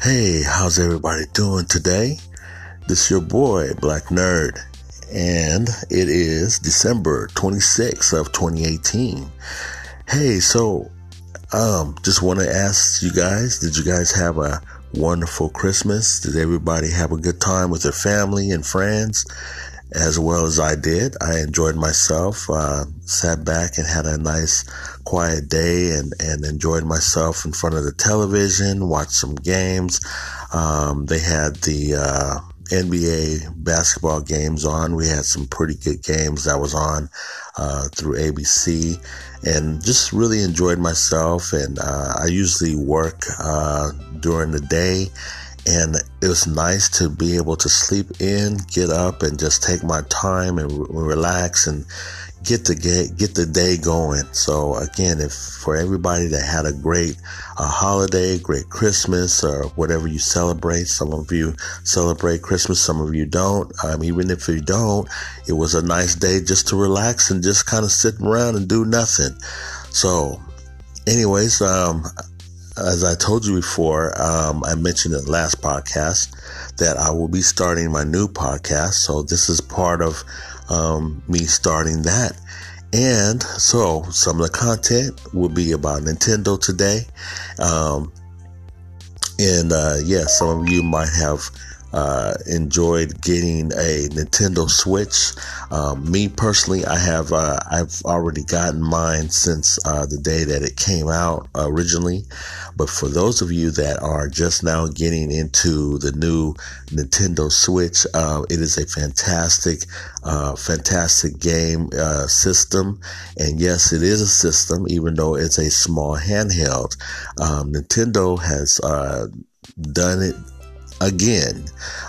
Hey, how's everybody doing today? This is your boy, Black Nerd, and it is December 26th of 2018. Hey, so, um, just want to ask you guys, did you guys have a wonderful Christmas? Did everybody have a good time with their family and friends? As well as I did. I enjoyed myself, uh, sat back and had a nice quiet day and, and enjoyed myself in front of the television, watched some games. Um, they had the, uh, NBA basketball games on. We had some pretty good games that was on uh, through ABC, and just really enjoyed myself. And uh, I usually work uh, during the day, and it was nice to be able to sleep in, get up, and just take my time and re- relax and get the get, get the day going. So again, if for everybody that had a great uh, holiday, great Christmas, or whatever you celebrate, some of you celebrate Christmas, some of you don't. Um, even if you don't, it was a nice day just to relax and just kind of sit around and do nothing. So, anyways, um, as I told you before, um, I mentioned in the last podcast that I will be starting my new podcast. So this is part of um, me starting that. And so some of the content will be about Nintendo today. Um, and uh, yeah, some of you might have uh, enjoyed getting a Nintendo Switch. Um, me personally, I have uh, I've already gotten mine since uh, the day that it came out originally. But for those of you that are just now getting into the new Nintendo Switch, uh, it is a fantastic, uh, fantastic game system. And yes, it is a system, even though it's a small handheld. Um, Nintendo has done it again.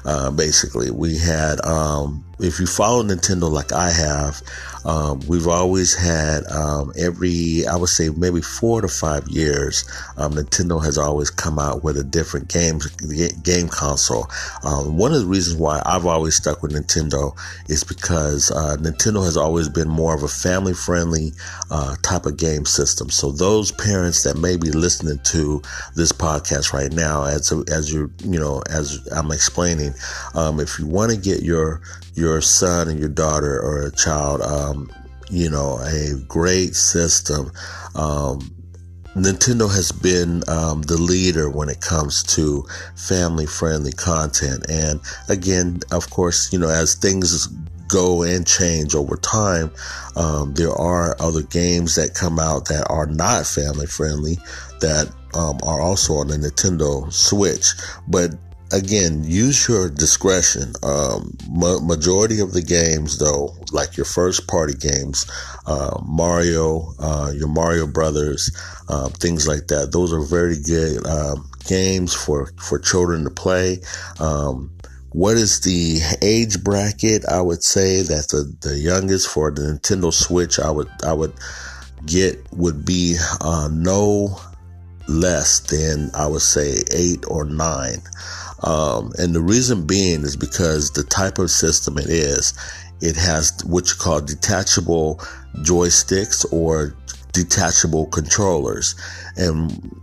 Uh, basically, we had, um, if you follow Nintendo like I have, um, we've always had um, every, I would say maybe four to five years, um, Nintendo has always come out with a different game game console. Um, one of the reasons why I've always stuck with Nintendo is because uh, Nintendo has always been more of a family friendly uh, type of game system. So those parents that may be listening to this podcast right now, as as you you know as I'm explaining, um, if you want to get your your son and your daughter or a child, um, you know, a great system. Um, Nintendo has been um, the leader when it comes to family friendly content. And again, of course, you know, as things go and change over time, um, there are other games that come out that are not family friendly that um, are also on the Nintendo Switch. But again, use your discretion. Um, ma- majority of the games, though, like your first party games, uh, Mario, uh, your Mario Brothers, uh, things like that, those are very good um, games for for children to play. Um, what is the age bracket? I would say that the, the youngest for the Nintendo Switch, I would I would get would be uh, no less than I would say eight or nine. Um, and the reason being is because the type of system it is, it has what you call detachable joysticks or detachable controllers. And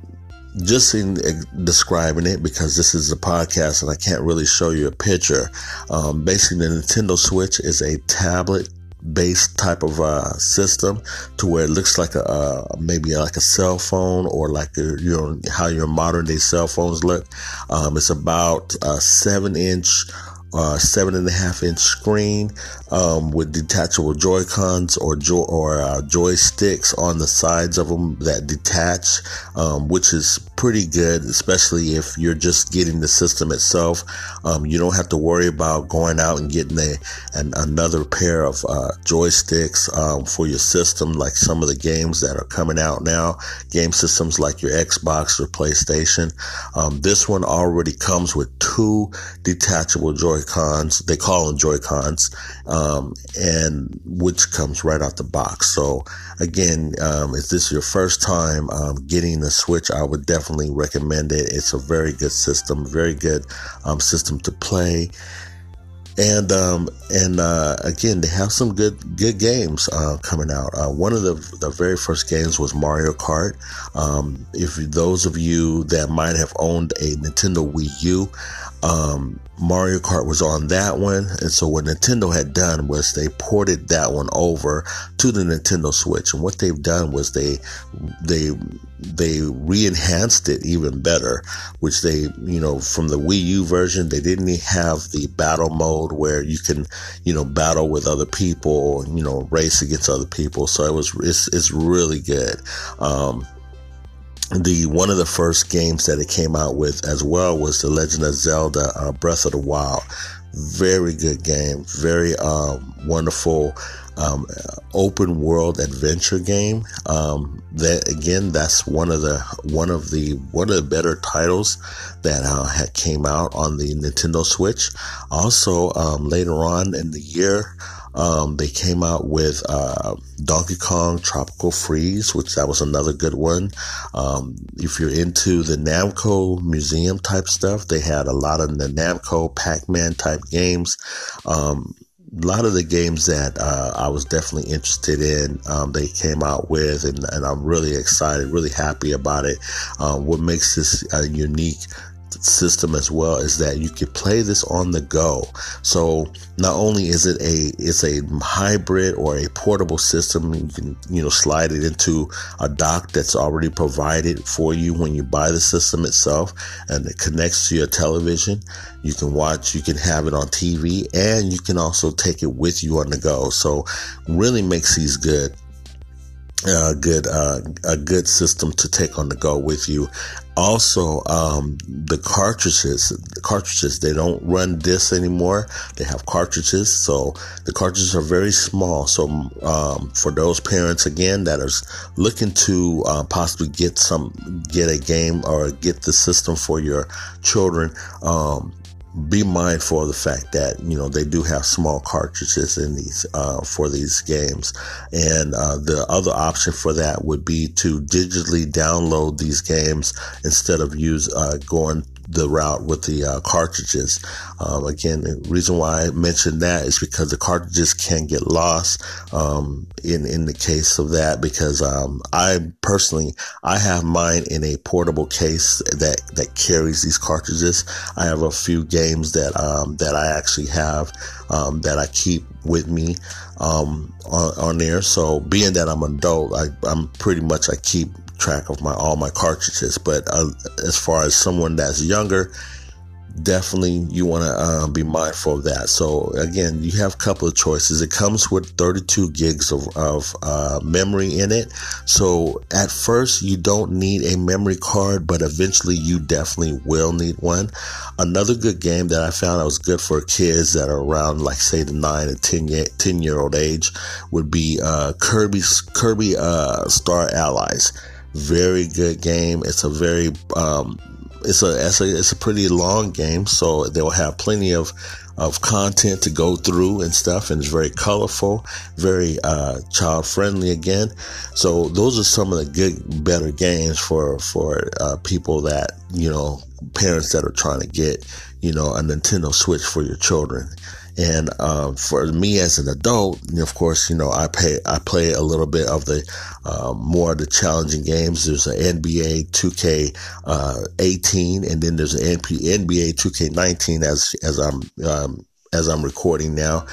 just in describing it, because this is a podcast and I can't really show you a picture, um, basically the Nintendo Switch is a tablet based type of uh, system to where it looks like a uh, maybe like a cell phone or like a, you know how your modern day cell phones look. Um, it's about a seven inch uh, seven and a half inch screen um, with detachable Joy Cons or jo- or uh, joysticks on the sides of them that detach, um, which is pretty good, especially if you're just getting the system itself. Um, you don't have to worry about going out and getting a an, another pair of uh, joysticks um, for your system, like some of the games that are coming out now. Game systems like your Xbox or PlayStation. Um, this one already comes with two detachable Joy Cons. They call them Joy Cons, um, and which comes right out the box. So again, um, if this is your first time um, getting the Switch, I would definitely recommend it. It's a very good system, very good um, system to play. and um, and uh, again, they have some good good games uh, coming out. Uh, one of the the very first games was Mario Kart. Um, if those of you that might have owned a Nintendo Wii U, um, Mario Kart was on that one, and so what Nintendo had done was they ported that one over to the Nintendo Switch, and what they've done was they they they re-enhanced it even better, which they you know from the Wii U version they didn't have the battle mode where you can you know battle with other people, you know race against other people. So it was it's it's really good. Um, the one of the first games that it came out with as well was the Legend of Zelda: uh, Breath of the Wild. Very good game, very um, wonderful um, open world adventure game. Um, that again, that's one of the one of the one of the better titles that uh, had came out on the Nintendo Switch. Also, um, later on in the year, um, they came out with uh, Donkey Kong Tropical Freeze, which that was another good one. Um, if you're into the Namco museum type stuff, they had a lot of the Namco Pac-Man type games. Um, a lot of the games that uh, I was definitely interested in, um, they came out with, and, and, I'm really excited, really happy about it. Um, what makes this uh, unique system as well is that you can play this on the go. So not only is it a it's a hybrid or a portable system, you can you know slide it into a dock that's already provided for you when you buy the system itself, and it connects to your television. You can watch, you can have it on TV, and you can also take it with you on the go. So really makes these good a good uh, a good system to take on the go with you. Also, um, the cartridges, the cartridges, they don't run discs anymore. They have cartridges, so the cartridges are very small. So, um, for those parents again that are looking to uh, possibly get some, get a game or get the system for your children, um, be mindful of the fact that you know they do have small cartridges in these uh, for these games, and uh, the other option for that would be to digitally download these games instead of use uh, going the route with the uh, cartridges. Um, again, the reason why I mentioned that is because the cartridges can get lost um, in in the case of that. Because um, I personally I have mine in a portable case that that carries these cartridges. I have a few games that um, that I actually have um, that I keep with me um, on, on there. So being that I'm an adult, I, I'm pretty much I keep track of my all my cartridges. But uh, as far as someone that's younger, definitely you want to uh, be mindful of that. So again, you have a couple of choices. It comes with 32 gigs of, of uh, memory in it. So at first you don't need a memory card, but eventually you definitely will need one. Another good game that I found that was good for kids that are around like say the nine and 10 year, 10 year old age would be uh, Kirby's Kirby uh, Star Allies very good game. It's a very um, it's a, it's a it's a pretty long game, so they'll have plenty of of content to go through and stuff, and it's very colorful, very uh, child friendly again. So those are some of the good, better games for for uh, people that you know, parents that are trying to get you know a Nintendo Switch for your children. And um, for me as an adult, of course, you know, I pay I play a little bit of the uh, more of the challenging games. There's an NBA 2K uh, 18, and then there's an NBA 2K 19 as as I'm um, as I'm recording now.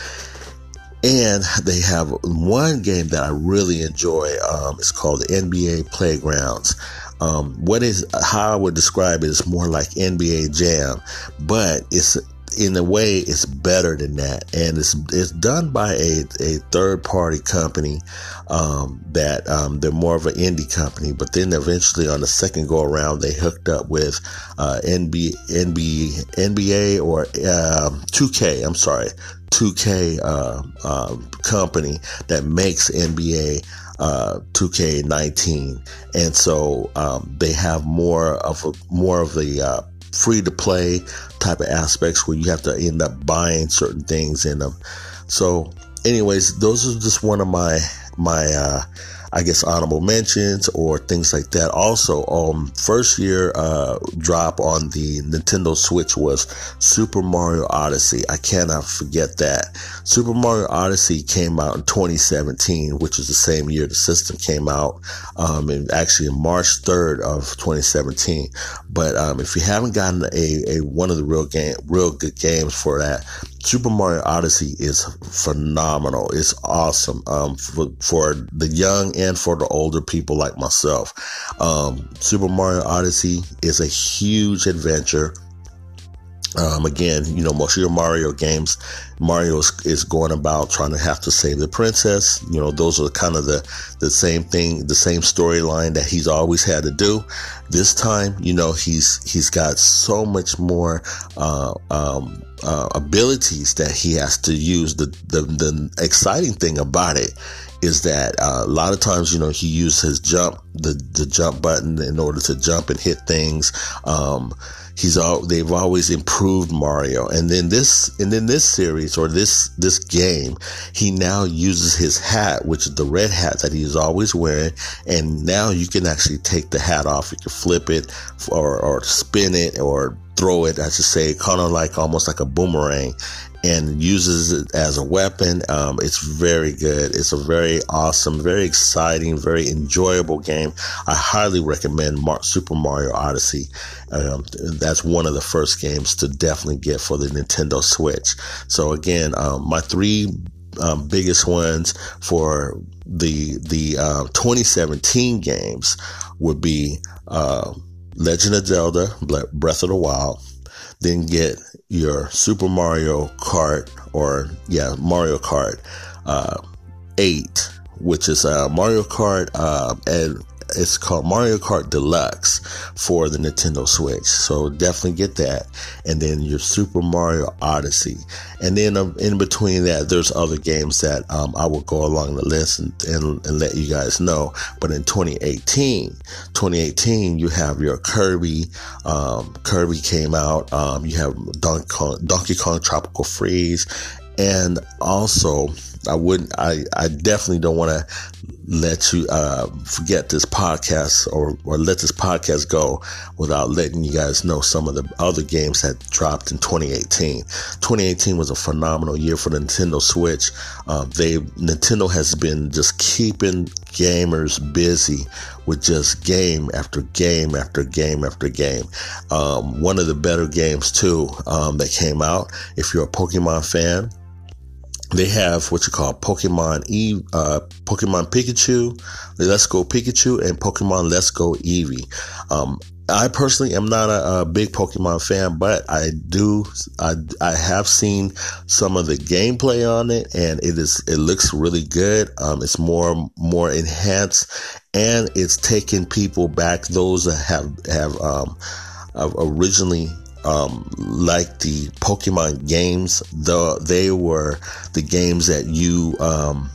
And they have one game that I really enjoy. Um, it's called NBA Playgrounds. Um, what is how I would describe it is more like NBA Jam, but it's in a way it's better than that. And it's it's done by a, a third party company um, that um, they're more of an indie company but then eventually on the second go around they hooked up with uh, NB, NB, NBA or uh, um, 2K I'm sorry 2K uh, um, company that makes NBA uh, 2K19 and so um, they have more of a more of the uh, free to play type of aspects where you have to end up buying certain things in them. So, anyways, those are just one of my my uh, I guess honorable mentions or things like that. Also, um, first year uh, drop on the Nintendo Switch was Super Mario Odyssey. I cannot forget that. Super Mario Odyssey came out in 2017, which was the same year the system came out, um, and actually March 3rd of 2017. But um, if you haven't gotten a, a one of the real game, real good games for that, Super Mario Odyssey is phenomenal. It's awesome um, for, for the young and for the older people like myself. Um, Super Mario Odyssey is a huge adventure. Um, again, you know, most of your Mario games, Mario is, going about trying to have to save the princess. You know, those are kind of the, the same thing, the same storyline that he's always had to do. This time, you know, he's, he's got so much more, uh, um, uh, abilities that he has to use. The, the, the exciting thing about it is that uh, a lot of times, you know, he used his jump, the, the jump button in order to jump and hit things. Um, he's all they've always improved Mario. And then this and then this series or this this game, he now uses his hat, which is the red hat that he's always wearing, and now you can actually take the hat off. You can flip it or or spin it or throw it, I should say, kind of like almost like a boomerang and uses it as a weapon. Um, it's very good. It's a very awesome, very exciting, very enjoyable game. I highly recommend Mar- Super Mario Odyssey. Um, that's one of the first games to definitely get for the Nintendo Switch. So again, um, my three um, biggest ones for the the uh, 2017 games would be uh, Legend of Zelda: Breath of the Wild. Then get your Super Mario Kart or yeah Mario Kart uh, 8, which is uh, Mario Kart uh, and it's called Mario Kart Deluxe for the Nintendo Switch. So definitely get that. And then your Super Mario Odyssey. And then um, in between that, there's other games that um, I will go along the list and, and, and, let you guys know. But in 2018, 2018, you have your Kirby. Um, Kirby came out. Um, you have Donkey Kong, Donkey Kong Tropical Freeze. And also, I wouldn't, I, I definitely don't want to let you uh, forget this podcast or, or let this podcast go without letting you guys know some of the other games that dropped in 2018. 2018 was a phenomenal year for the Nintendo Switch. Uh, they Nintendo has been just keeping gamers busy with just game after game after game after game. Um, one of the better games too um, that came out. If you're a Pokemon fan, they have what you call Pokemon E, uh, Pokemon Pikachu, Let's Go Pikachu, and Pokemon Let's Go Eevee. Um, I personally am not a, a, big Pokemon fan, but I do, I, I have seen some of the gameplay on it and it is, it looks really good. Um, it's more, more enhanced and it's taking people back, those that have, have, um, originally um, like the Pokemon games, the they were the games that you um,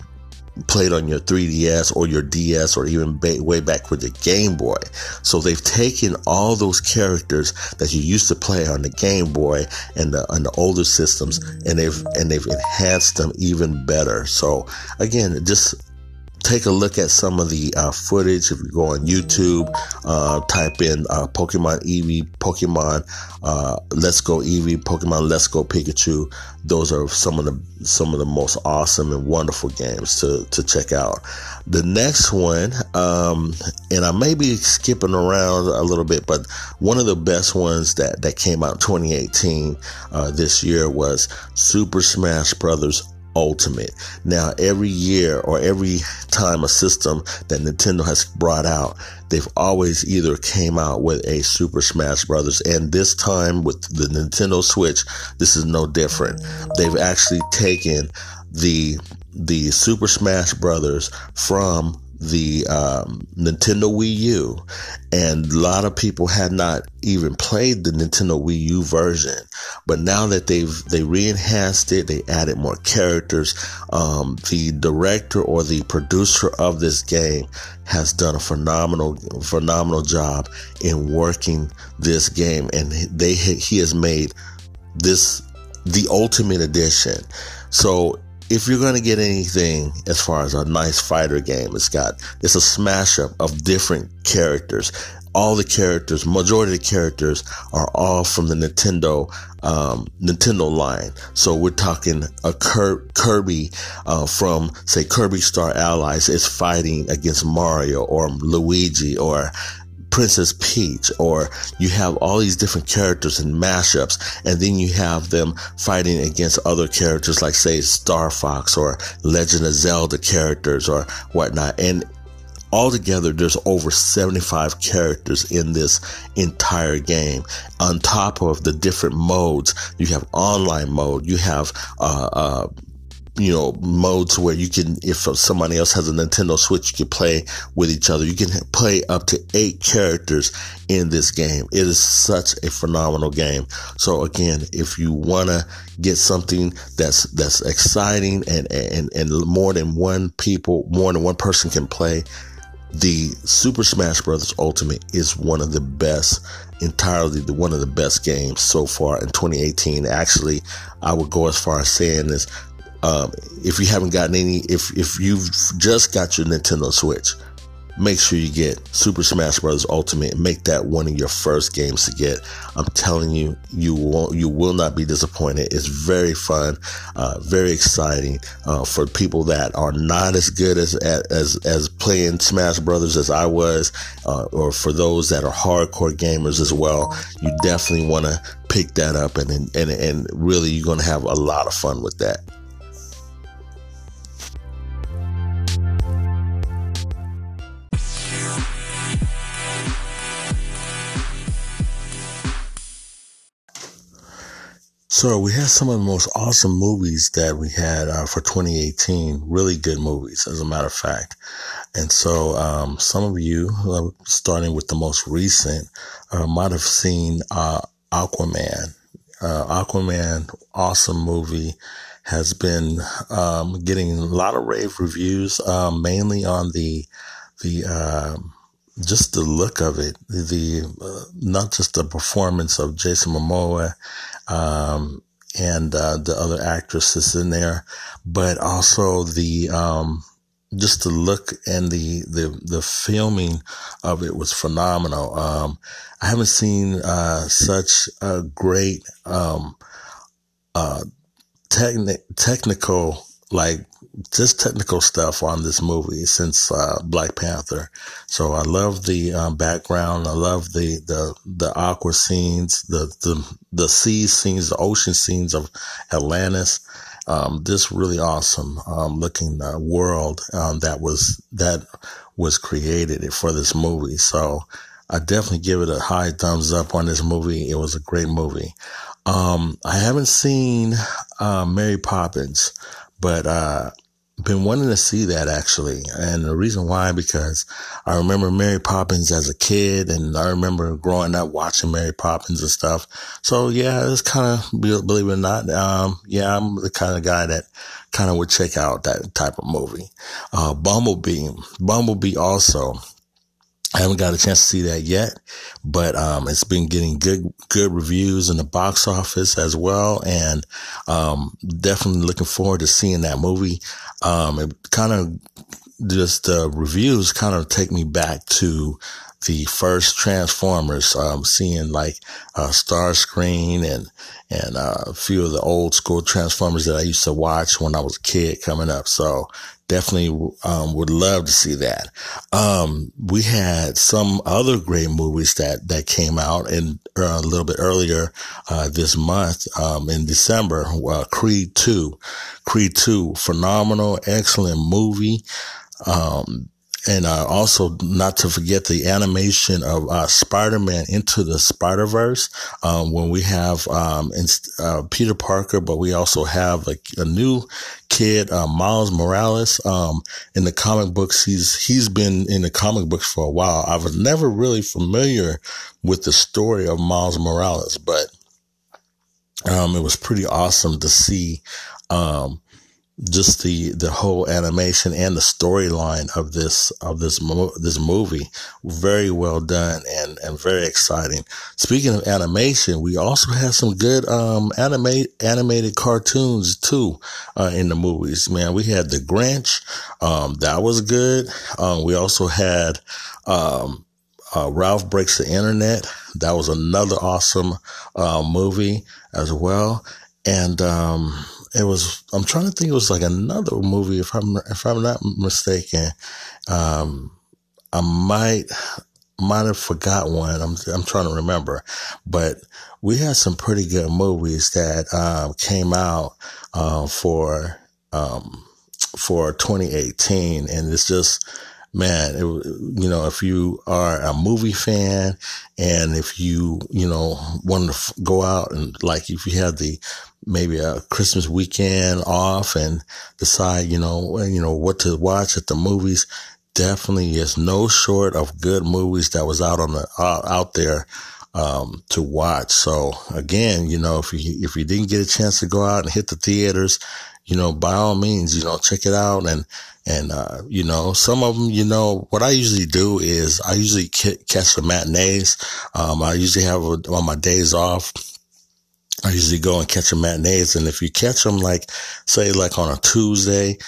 played on your 3DS or your DS or even ba- way back with the Game Boy. So they've taken all those characters that you used to play on the Game Boy and the on the older systems and they've and they've enhanced them even better. So again, just take a look at some of the uh, footage. If you go on YouTube, uh, type in uh, Pokemon Eevee, Pokemon uh, Let's Go Eevee, Pokemon Let's Go Pikachu. Those are some of the some of the most awesome and wonderful games to to check out. The next one, um, and I may be skipping around a little bit, but one of the best ones that that came out in 2018 uh, this year was Super Smash Brothers Ultimate. Now, every year or every time a system that Nintendo has brought out, they've always either came out with a Super Smash Brothers, and this time with the Nintendo Switch, this is no different. They've actually taken the the Super Smash Brothers from the um, Nintendo Wii U, and a lot of people had not even played the Nintendo Wii U version. But now that they've they re-enhanced it, they added more characters. Um, the director or the producer of this game has done a phenomenal phenomenal job in working this game, and they he has made this the ultimate edition. So if you're going to get anything as far as a nice fighter game, it's got it's a smash up of different characters. All the characters, majority of the characters are all from the Nintendo um, Nintendo line. So we're talking a Kirby uh, from say Kirby Star Allies is fighting against Mario or Luigi or Princess Peach, or you have all these different characters and mashups, and then you have them fighting against other characters like, say, Star Fox or Legend of Zelda characters or whatnot. And altogether, there's over 75 characters in this entire game. On top of the different modes, you have online mode, you have uh, uh, you know, modes where you can, if somebody else has a Nintendo Switch, you can play with each other. You can play up to eight characters in this game. It is such a phenomenal game. So again, if you want to get something that's, that's exciting and, and, and more than one people, more than one person can play, the Super Smash Bros. Ultimate is one of the best, entirely the one of the best games so far in 2018. Actually, I would go as far as saying this um, if you haven't gotten any, if if you've just got your Nintendo Switch, make sure you get Super Smash Bros. Ultimate. Make that one of your first games to get. I'm telling you, you won't, you will not be disappointed. It's very fun, uh, very exciting uh, for people that are not as good as as as playing Smash Brothers as I was, uh, or for those that are hardcore gamers as well. You definitely want to pick that up, and and and really, you're to have a lot of fun with that. So we had some of the most awesome movies that we had uh, for 2018. Really good movies, as a matter of fact. And so um, some of you, uh, starting with the most recent, uh, might have seen uh, Aquaman. Uh, Aquaman, awesome movie, has been um, getting a lot of rave reviews, um, mainly on the the um, just the look of it, the uh, not just the performance of Jason Momoa um, and uh, the other actresses in there, but also the um, just the look and the the the filming of it was phenomenal. Um, I haven't seen uh, such a great um, uh, techni- technical like just technical stuff on this movie since uh, Black Panther. So I love the um, background. I love the the the aqua scenes, the the the sea scenes, the ocean scenes of Atlantis. Um, this really awesome um, looking uh, world um, that was that was created for this movie. So I definitely give it a high thumbs up on this movie. It was a great movie. Um, I haven't seen uh, Mary Poppins, but uh, been wanting to see that actually. And the reason why, because I remember Mary Poppins as a kid and I remember growing up watching Mary Poppins and stuff. So yeah, it's kind of, believe it or not, um, yeah, I'm the kind of guy that kind of would check out that type of movie. Uh, Bumblebee, Bumblebee also, I haven't got a chance to see that yet, but um, it's been getting good good reviews in the box office as well, and um, definitely looking forward to seeing that movie. Um, it kind of just the uh, reviews kind of take me back to the first Transformers, um, seeing like uh, Starscream and and uh, a few of the old school Transformers that I used to watch when I was a kid coming up. So definitely um, would love to see that. Um, we had some other great movies that that came out and uh, a little bit earlier uh, this month um, in December. Uh, Creed Two, Creed Two, phenomenal, excellent movie. Um, and uh, also not to forget the animation of uh, Spider-Man into the Spider-Verse um, when we have um, uh, Peter Parker, but we also have like a new kid, uh, Miles Morales. Um, in the comic books, he's he's been in the comic books for a while. I was never really familiar with the story of Miles Morales, but um, it was pretty awesome to see um, just the the whole animation and the storyline of this of this mo- this movie very well done and and very exciting speaking of animation we also had some good um animate animated cartoons too uh, in the movies man we had the grinch um that was good um we also had um uh, Ralph Breaks the Internet. That was another awesome uh, movie as well. And um, it was I'm trying to think it was like another movie if I'm if I'm not mistaken. Um, I might might have forgot one. I'm I'm trying to remember, but we had some pretty good movies that um, came out uh, for um, for 2018, and it's just man, it, you know, if you are a movie fan and if you, you know, want to go out and like if you have the maybe a Christmas weekend off and decide, you know, you know, what to watch at the movies, definitely is no short of good movies that was out on the, uh, out there. Um, to watch. So again, you know, if you, if you didn't get a chance to go out and hit the theaters, you know, by all means, you know, check it out and, and, uh, you know, some of them, you know, what I usually do is I usually catch the matinees. Um, I usually have a, on my days off. I usually go and catch the matinees. And if you catch them like, say like on a Tuesday,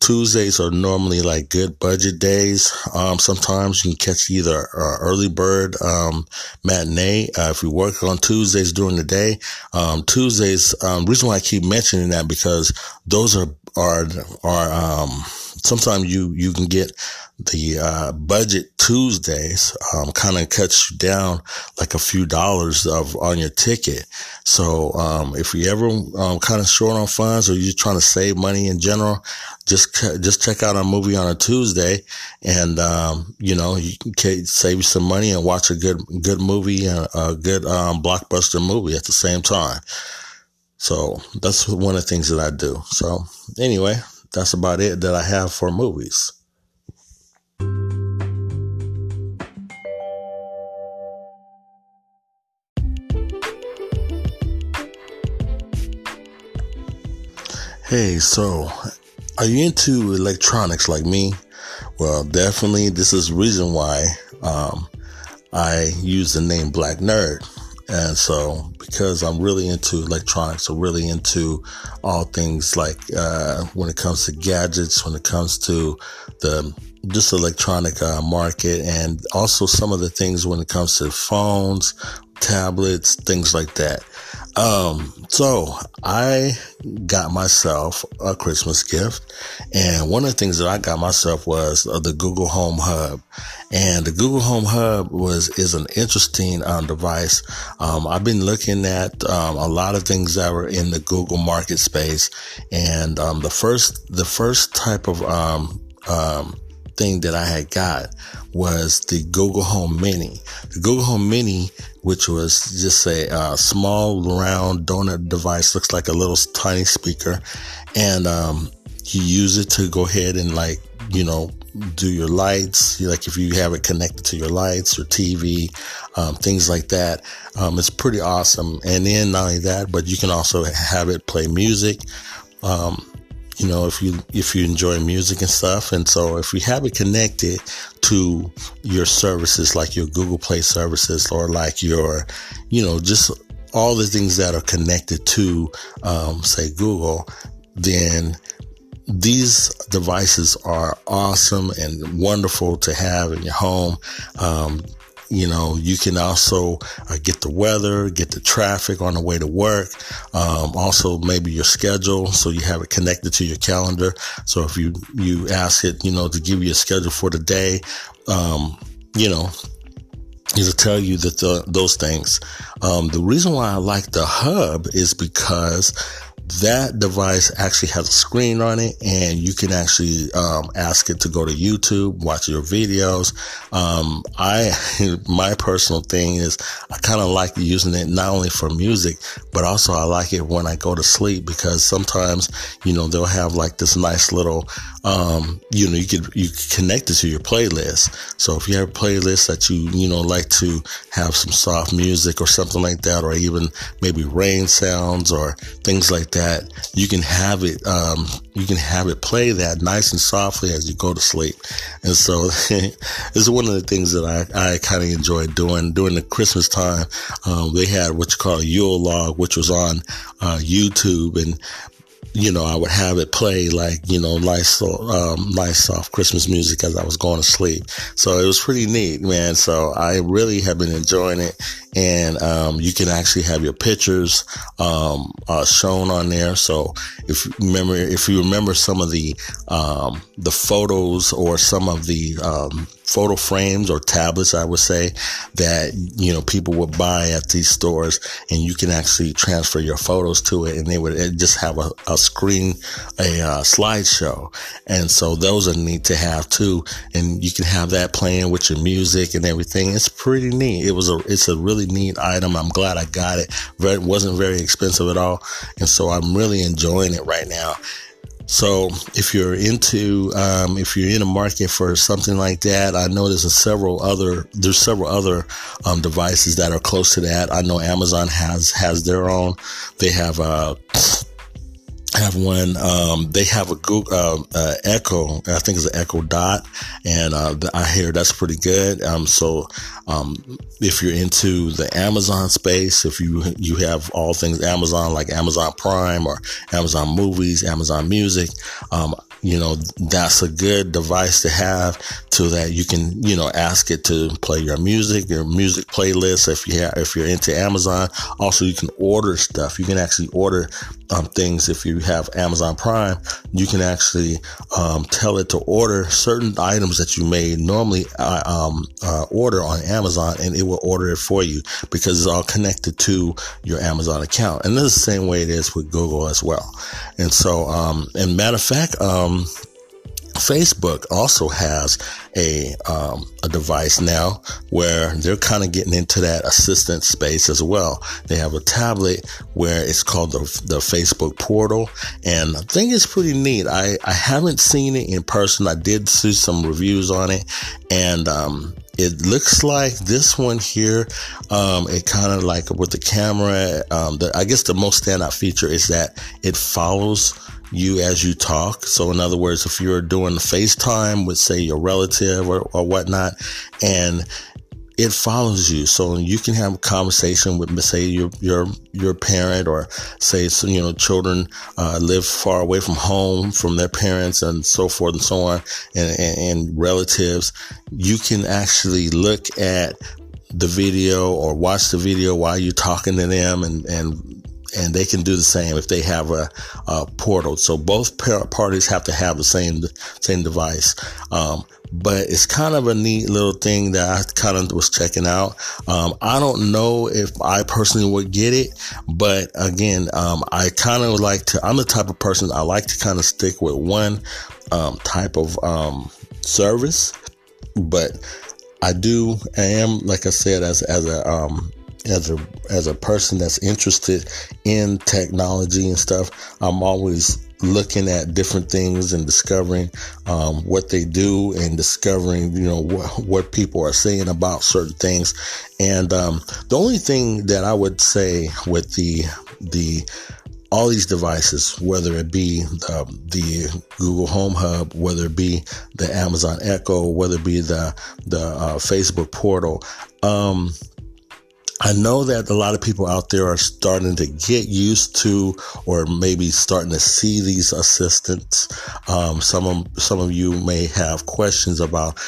Tuesdays are normally like good budget days. Um, sometimes you can catch either uh, early bird um, matinee uh, if you work on Tuesdays during the day. Um, Tuesdays, um, reason why I keep mentioning that because those are are are um, sometimes you you can get the uh, budget Tuesdays um, kind of cuts you down like a few dollars of on your ticket. So um, if you ever um, kind of short on funds or you're trying to save money in general, just just check out a movie on a Tuesday, and um, you know you can save you some money and watch a good good movie and a good um, blockbuster movie at the same time. So that's one of the things that I do. So anyway, that's about it that I have for movies. Hey, so are you into electronics like me? Well, definitely this is reason why um, I use the name Black Nerd. And so, because I'm really into electronics, I'm really into all things like uh, when it comes to gadgets, when it comes to the just electronic uh, market, and also some of the things when it comes to phones, tablets, things like that. Um, so I got myself a Christmas gift. And one of the things that I got myself was uh, the Google Home Hub. And the Google Home Hub was, is an interesting um, device. Um, I've been looking at um, a lot of things that were in the Google market space. And um, the first, the first type of, um, um, thing that I had got was the Google Home Mini. The Google Home Mini, which was just a uh, small round donut device, looks like a little tiny speaker, and um, you use it to go ahead and like you know do your lights, like if you have it connected to your lights or TV, um, things like that. Um, it's pretty awesome. And then not only that, but you can also have it play music. Um, you know, if you, if you enjoy music and stuff. And so if you have it connected to your services, like your Google Play services or like your, you know, just all the things that are connected to, um, say Google, then these devices are awesome and wonderful to have in your home. Um, you know, you can also uh, get the weather, get the traffic on the way to work. Um, also maybe your schedule. So you have it connected to your calendar. So if you, you ask it, you know, to give you a schedule for the day, um, you know, it'll tell you that the, those things. Um, the reason why I like the hub is because that device actually has a screen on it and you can actually um, ask it to go to youtube watch your videos. Um, i my personal thing is i kind of like using it not only for music but also i like it when i go to sleep because sometimes you know they'll have like this nice little um, you know you could you could connect it to your playlist. So if you have a playlist that you you know like to have some soft music or something like that or even maybe rain sounds or things like that that you can have it, um, you can have it play that nice and softly as you go to sleep. And so this is one of the things that I, I kind of enjoy doing during the Christmas time. Um, they had what you call a Yule log, which was on uh, YouTube and you know, I would have it play like, you know, nice, um, nice soft Christmas music as I was going to sleep. So it was pretty neat, man. So I really have been enjoying it. And, um, you can actually have your pictures, um, uh, shown on there. So if you remember, if you remember some of the, um, the photos or some of the, um, photo frames or tablets, I would say, that, you know, people would buy at these stores and you can actually transfer your photos to it and they would just have a, a screen, a uh, slideshow. And so those are neat to have too. And you can have that playing with your music and everything. It's pretty neat. It was a, it's a really neat item. I'm glad I got it. It wasn't very expensive at all. And so I'm really enjoying it right now. So if you're into, um, if you're in a market for something like that, I know there's several other, there's several other, um, devices that are close to that. I know Amazon has, has their own. They have, uh, have one. Um, they have a Google uh, uh, Echo. I think it's an Echo Dot, and uh, I hear that's pretty good. Um, so um, if you're into the Amazon space, if you you have all things Amazon like Amazon Prime or Amazon Movies, Amazon Music, um, you know, that's a good device to have so that you can, you know, ask it to play your music, your music playlist. If you have, if you're into Amazon, also you can order stuff. You can actually order um, things. If you have Amazon Prime, you can actually um, tell it to order certain items that you may normally uh, um, uh, order on Amazon, and it will order it for you because it's all connected to your Amazon account. And this is the same way it is with Google as well. And so, um, and matter of fact, um, Facebook also has a um, a device now where they're kind of getting into that assistant space as well. They have a tablet where it's called the, the Facebook portal, and I think it's pretty neat. I, I haven't seen it in person. I did see some reviews on it, and um, it looks like this one here. Um, it kind of like with the camera. Um, the, I guess the most standout feature is that it follows you as you talk. So in other words, if you're doing FaceTime with say your relative or, or whatnot, and it follows you. So you can have a conversation with, say, your, your, your parent or say, you know, children, uh, live far away from home, from their parents and so forth and so on and, and, and relatives. You can actually look at the video or watch the video while you're talking to them and, and and they can do the same if they have a, a portal. So both parties have to have the same same device. Um, but it's kind of a neat little thing that I kind of was checking out. Um, I don't know if I personally would get it, but again, um, I kind of like to. I'm the type of person I like to kind of stick with one um, type of um, service, but I do. I am like I said as as a um, as a as a person that's interested in technology and stuff, I'm always looking at different things and discovering um, what they do and discovering you know what, what people are saying about certain things. And um, the only thing that I would say with the the all these devices, whether it be the, the, Google Home Hub, whether it be the Amazon Echo, whether it be the the uh, Facebook portal, um, I know that a lot of people out there are starting to get used to, or maybe starting to see these assistants. Um, some of some of you may have questions about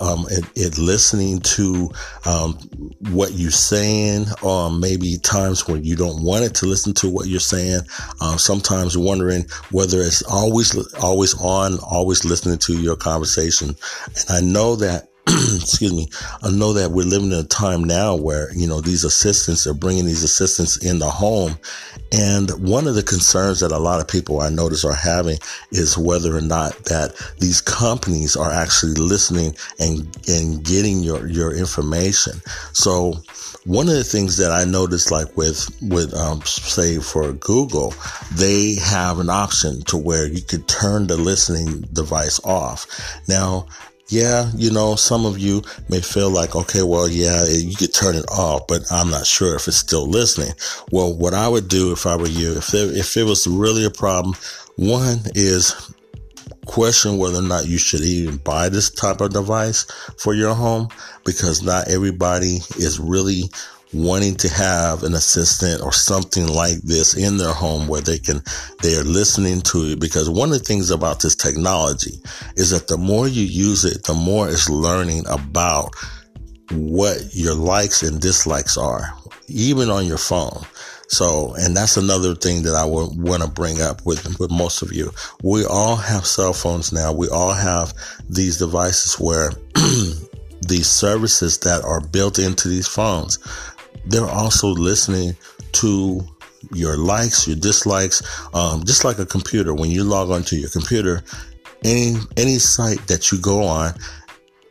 um, it, it, listening to um, what you're saying, or maybe times when you don't want it to listen to what you're saying. Uh, sometimes wondering whether it's always always on, always listening to your conversation. And I know that excuse me, I know that we're living in a time now where, you know, these assistants are bringing these assistants in the home. And one of the concerns that a lot of people I notice are having is whether or not that these companies are actually listening and, and getting your, your information. So one of the things that I noticed, like with, with, um, say for Google, they have an option to where you could turn the listening device off. Now, yeah, you know, some of you may feel like, okay, well, yeah, you could turn it off, but I'm not sure if it's still listening. Well, what I would do if I were you, if there, if it was really a problem, one is question whether or not you should even buy this type of device for your home because not everybody is really wanting to have an assistant or something like this in their home where they can they are listening to it because one of the things about this technology is that the more you use it the more it's learning about what your likes and dislikes are even on your phone so, and that's another thing that I would want to bring up with, with most of you. We all have cell phones now. We all have these devices where these services that are built into these phones they're also listening to your likes, your dislikes, um, just like a computer. When you log onto your computer, any any site that you go on,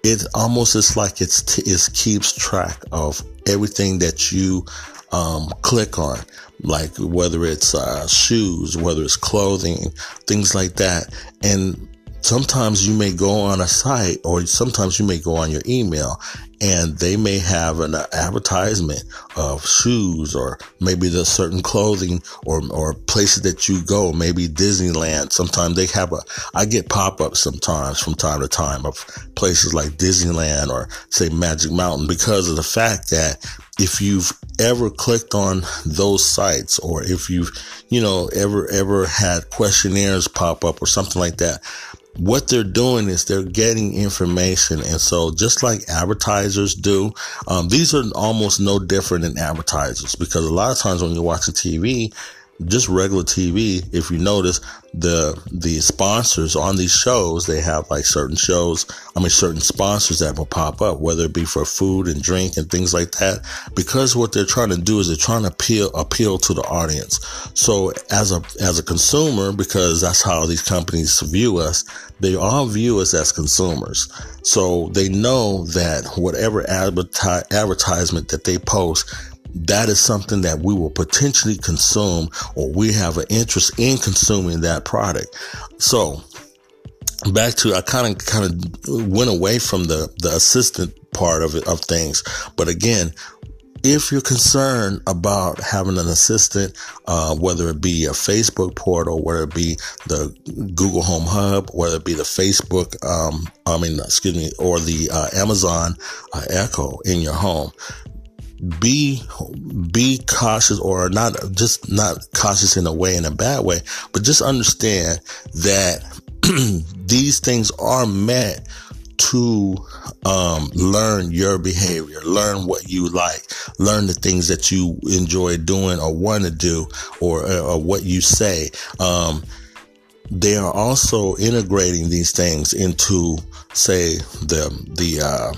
it almost is like it's t- it keeps track of everything that you um, click on, like whether it's uh, shoes, whether it's clothing, things like that, and sometimes you may go on a site or sometimes you may go on your email and they may have an advertisement of shoes or maybe the certain clothing or, or places that you go, maybe Disneyland. Sometimes they have a, I get pop-ups sometimes from time to time of places like Disneyland or say Magic Mountain because of the fact that if you've ever clicked on those sites or if you've, you know, ever, ever had questionnaires pop up or something like that, what they're doing is they're getting information. And so just like advertisers do, um, these are almost no different than advertisers because a lot of times when you're watching TV, just regular TV, if you notice the the sponsors on these shows, they have like certain shows, I mean certain sponsors that will pop up, whether it be for food and drink and things like that. Because what they're trying to do is they're trying to appeal appeal to the audience. So as a as a consumer, because that's how these companies view us, they all view us as consumers. So they know that whatever adverti- advertisement that they post that is something that we will potentially consume or we have an interest in consuming that product. So back to I kind of kind of went away from the the assistant part of it of things, but again, if you're concerned about having an assistant, uh, whether it be a Facebook portal, whether it be the Google Home Hub, whether it be the Facebook, um, I mean, excuse me, or the uh, Amazon uh, Echo in your home, be be cautious or not just not cautious in a way in a bad way but just understand that these things are meant to um, learn your behavior, learn what you like, learn the things that you enjoy doing or want to do, or, or what you say. Um, they are also integrating these things into, say, the the uh,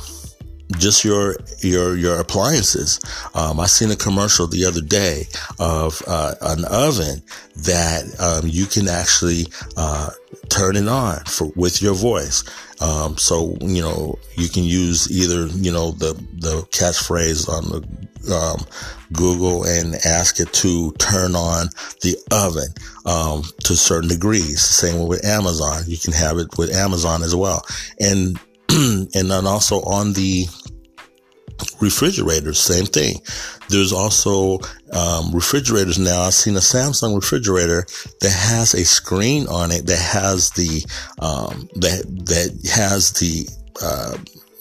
just your your your appliances. Um, I seen a commercial the other day of uh, an oven that um, you can actually uh, turn it on for with your voice. Um, so you know you can use either you know the the catchphrase on the um, Google and ask it to turn on the oven um, to certain degrees. Same with Amazon. You can have it with Amazon as well, and and then also on the refrigerators, same thing. There's also um, refrigerators now. I've seen a Samsung refrigerator that has a screen on it that has the um, that that has the uh,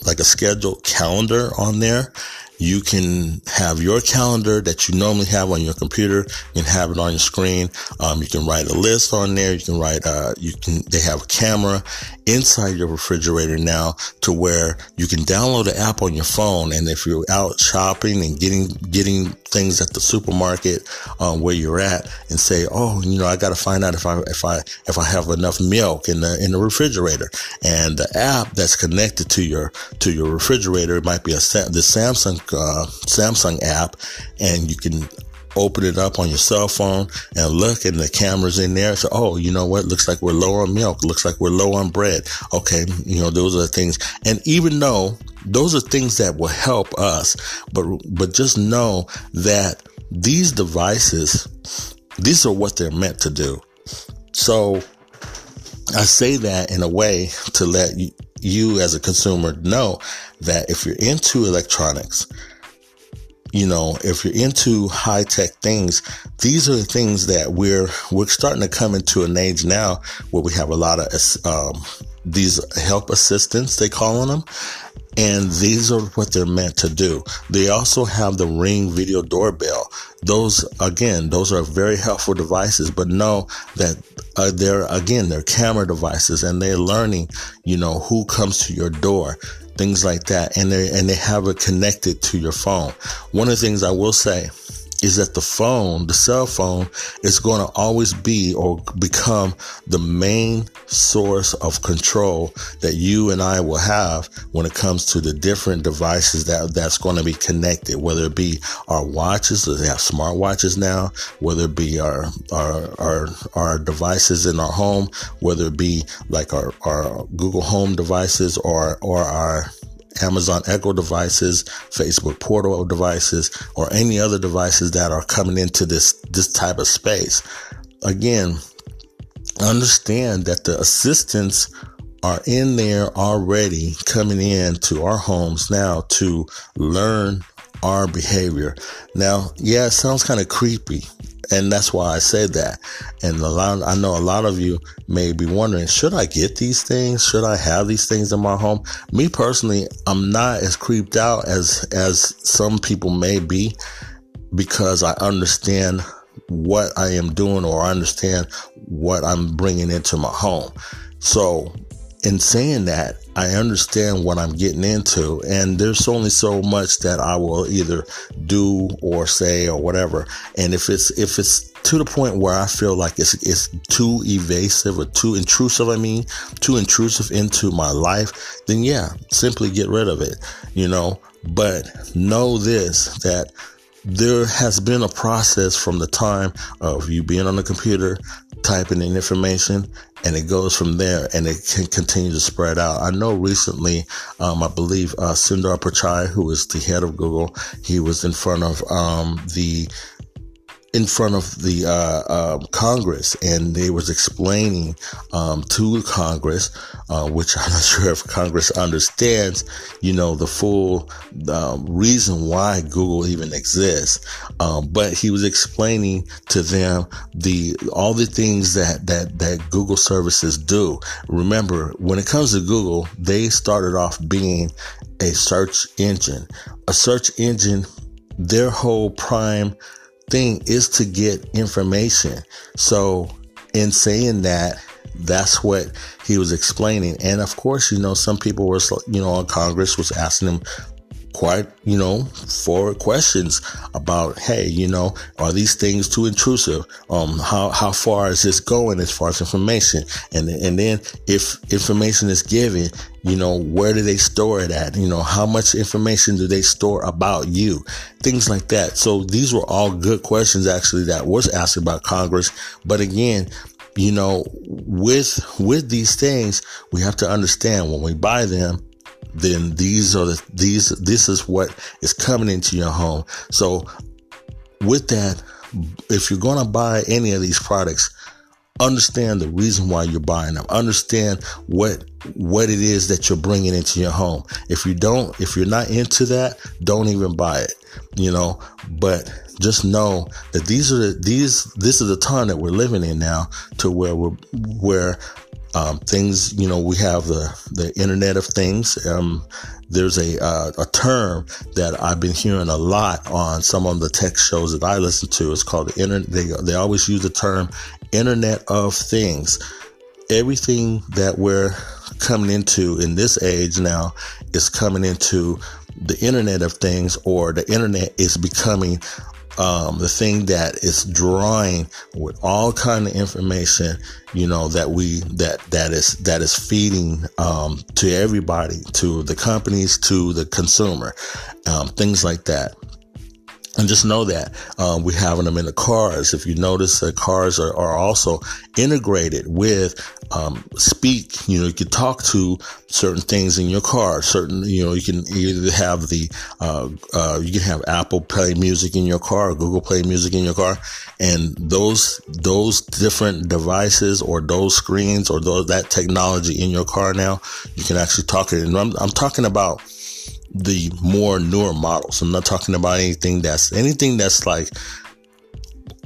like a scheduled calendar on there, you can have your calendar that you normally have on your computer. Can have it on your screen. Um, you can write a list on there. You can write, uh, you can, they have a camera inside your refrigerator now to where you can download the app on your phone. And if you're out shopping and getting, getting things at the supermarket, um, where you're at and say, Oh, you know, I got to find out if I, if I, if I have enough milk in the, in the refrigerator and the app that's connected to your, to your refrigerator, it might be a, the Samsung uh, Samsung app and you can open it up on your cell phone and look and the cameras in there. So, oh, you know what? Looks like we're low on milk. Looks like we're low on bread. Okay. You know, those are the things. And even though those are things that will help us, but, but just know that these devices, these are what they're meant to do. So I say that in a way to let you, you as a consumer know that if you're into electronics, you know, if you're into high tech things, these are the things that we're, we're starting to come into an age now where we have a lot of, um, these help assistants, they call on them. And these are what they're meant to do. They also have the ring video doorbell. Those, again, those are very helpful devices, but know that uh, they're, again, they're camera devices and they're learning, you know, who comes to your door things like that. And they, and they have it connected to your phone. One of the things I will say is that the phone, the cell phone is going to always be or become the main source of control that you and I will have when it comes to the different devices that that's going to be connected, whether it be our watches, they have smart watches now, whether it be our, our, our, our devices in our home, whether it be like our, our Google home devices or, or our Amazon Echo devices, Facebook Portal devices, or any other devices that are coming into this, this type of space. Again, understand that the assistants are in there already coming in to our homes now to learn our behavior. Now, yeah, it sounds kind of creepy and that's why I said that. And a lot, I know a lot of you may be wondering, should I get these things? Should I have these things in my home? Me personally, I'm not as creeped out as, as some people may be because I understand what I am doing or I understand what I'm bringing into my home. So in saying that, I understand what I'm getting into, and there's only so much that I will either do or say or whatever. And if it's if it's to the point where I feel like it's it's too evasive or too intrusive, I mean, too intrusive into my life, then yeah, simply get rid of it, you know. But know this that there has been a process from the time of you being on the computer, typing in information, and it goes from there and it can continue to spread out. I know recently, um, I believe uh, Sundar Pichai, who is the head of Google, he was in front of um, the in front of the uh, uh, Congress, and they was explaining um, to Congress, uh, which I'm not sure if Congress understands, you know, the full um, reason why Google even exists. Um, but he was explaining to them the all the things that that that Google services do. Remember, when it comes to Google, they started off being a search engine. A search engine, their whole prime thing is to get information. So in saying that, that's what he was explaining. And of course, you know, some people were, you know, on Congress was asking him, quite, you know, forward questions about, hey, you know, are these things too intrusive? Um, how, how far is this going as far as information? And, and then if information is given, you know, where do they store it at? You know, how much information do they store about you? Things like that. So these were all good questions actually that was asked about Congress. But again, you know, with, with these things, we have to understand when we buy them, then these are the these this is what is coming into your home. So with that, if you're going to buy any of these products, understand the reason why you're buying them. Understand what what it is that you're bringing into your home. If you don't, if you're not into that, don't even buy it. You know, but just know that these are the, these this is the time that we're living in now to where we're where um, things, you know, we have the, the Internet of Things. Um, there's a, uh, a term that I've been hearing a lot on some of the tech shows that I listen to. It's called the Internet. They, they always use the term Internet of Things. Everything that we're coming into in this age now is coming into the Internet of Things, or the Internet is becoming um, the thing that is drawing with all kind of information, you know, that we that that is that is feeding um, to everybody, to the companies, to the consumer, um, things like that. And just know that um, we're having them in the cars. If you notice, that cars are, are also integrated with um, speak. You know, you can talk to certain things in your car. Certain, you know, you can either have the uh, uh, you can have Apple Play Music in your car, Google Play Music in your car, and those those different devices or those screens or those that technology in your car now, you can actually talk it. And I'm, I'm talking about the more newer models. I'm not talking about anything that's anything that's like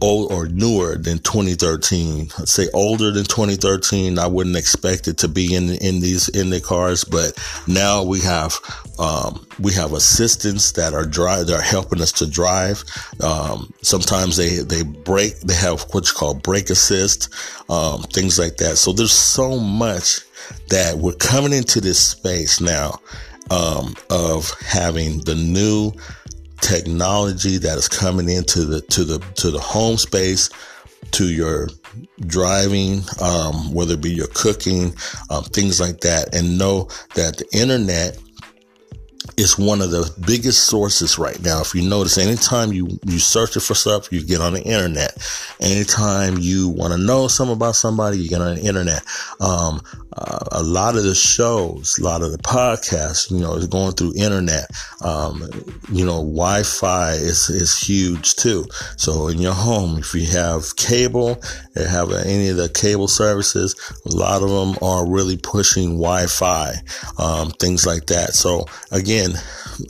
old or newer than 2013. I'd say older than 2013. I wouldn't expect it to be in in these in the cars, but now we have um, we have assistants that are drive that are helping us to drive. Um, sometimes they they break. They have what's called brake assist, um, things like that. So there's so much that we're coming into this space now um, of having the new technology that is coming into the to the to the home space to your driving um, whether it be your cooking um, things like that and know that the internet is one of the biggest sources right now. If you notice, anytime you, you search for stuff, you get on the internet. Anytime you want to know something about somebody, you get on the internet. Um, uh, a lot of the shows, a lot of the podcasts, you know, is going through internet. Um, you know, Wi-Fi is, is huge too. So in your home, if you have cable, you have any of the cable services, a lot of them are really pushing Wi-Fi, um, things like that. So again,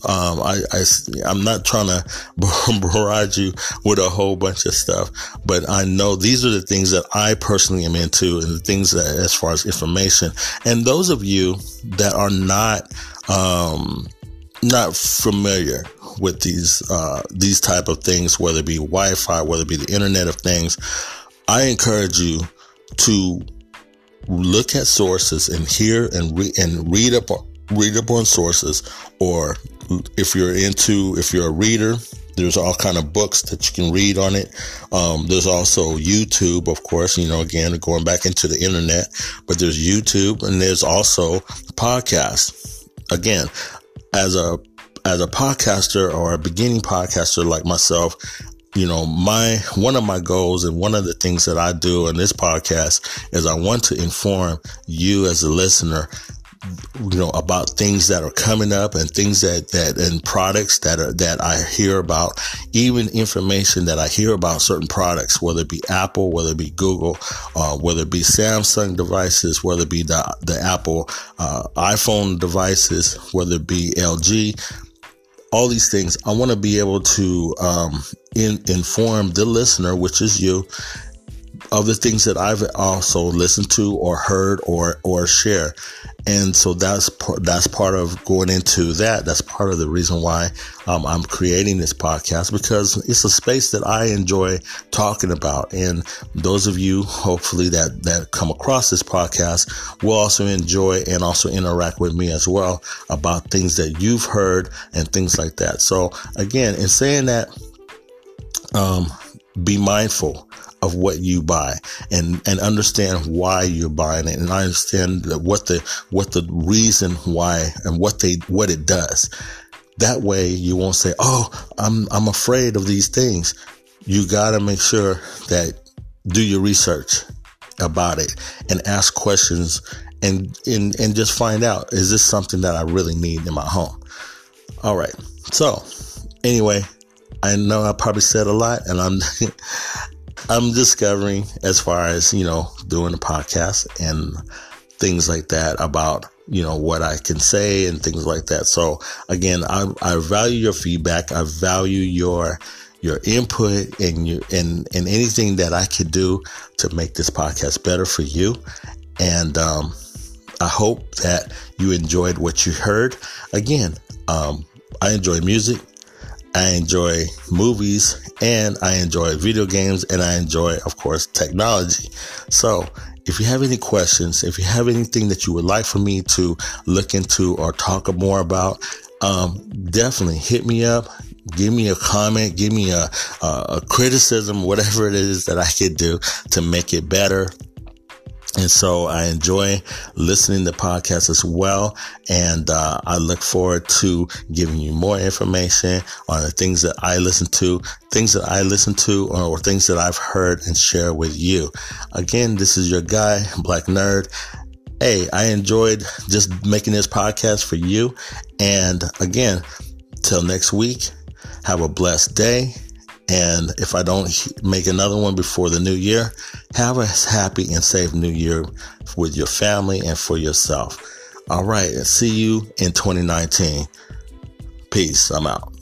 um, I, I, I'm not trying to barrage you with a whole bunch of stuff, but I know these are the things that I personally am into and the things that as far as information. And those of you that are not, um, not familiar with these, uh, these type of things, whether it be Wi-Fi, whether it be the internet of things, I encourage you to look at sources and hear and read and read up read up on sources or if you're into if you're a reader there's all kind of books that you can read on it. Um, there's also youtube of course you know again going back into the internet but there's youtube and there's also podcasts again as a as a podcaster or a beginning podcaster like myself you know, my, one of my goals and one of the things that I do in this podcast is I want to inform you as a listener you know about things that are coming up and things that that and products that are that I hear about even information that I hear about certain products whether it be Apple whether it be Google uh, whether it be Samsung devices whether it be the the Apple uh, iPhone devices whether it be LG all these things I want to be able to um, in, inform the listener which is you of the things that I've also listened to or heard or or share. And so that's that's part of going into that. That's part of the reason why um, I'm creating this podcast because it's a space that I enjoy talking about. And those of you, hopefully, that that come across this podcast will also enjoy and also interact with me as well about things that you've heard and things like that. So again, in saying that, um, be mindful of what you buy and and understand why you're buying it and I understand what the what the reason why and what they what it does. That way you won't say oh I'm I'm afraid of these things. You got to make sure that do your research about it and ask questions and, and and just find out is this something that I really need in my home? All right. So anyway I know I probably said a lot and I'm I'm discovering as far as, you know, doing a podcast and things like that about, you know, what I can say and things like that. So again, I, I value your feedback. I value your, your input and your, and, and anything that I could do to make this podcast better for you. And, um, I hope that you enjoyed what you heard. Again, um, I enjoy music. I enjoy movies and I enjoy video games and I enjoy, of course, technology. So if you have any questions, if you have anything that you would like for me to look into or talk more about, um, definitely hit me up. Give me a comment, give me a, a, a criticism, whatever it is that I could do to make it better And so I enjoy listening to podcasts as well. And uh, I look forward to giving you more information on the things that I listen to, things that I listen to, or, or things that I've heard and share with you. Again, this is your guy, Black Nerd. Hey, I enjoyed just making this podcast for you. And again, till next week, have a blessed day. And if I don't make another one before the new year, have a happy and safe new year with your family and for yourself. All right. See you in 2019. Peace. I'm out.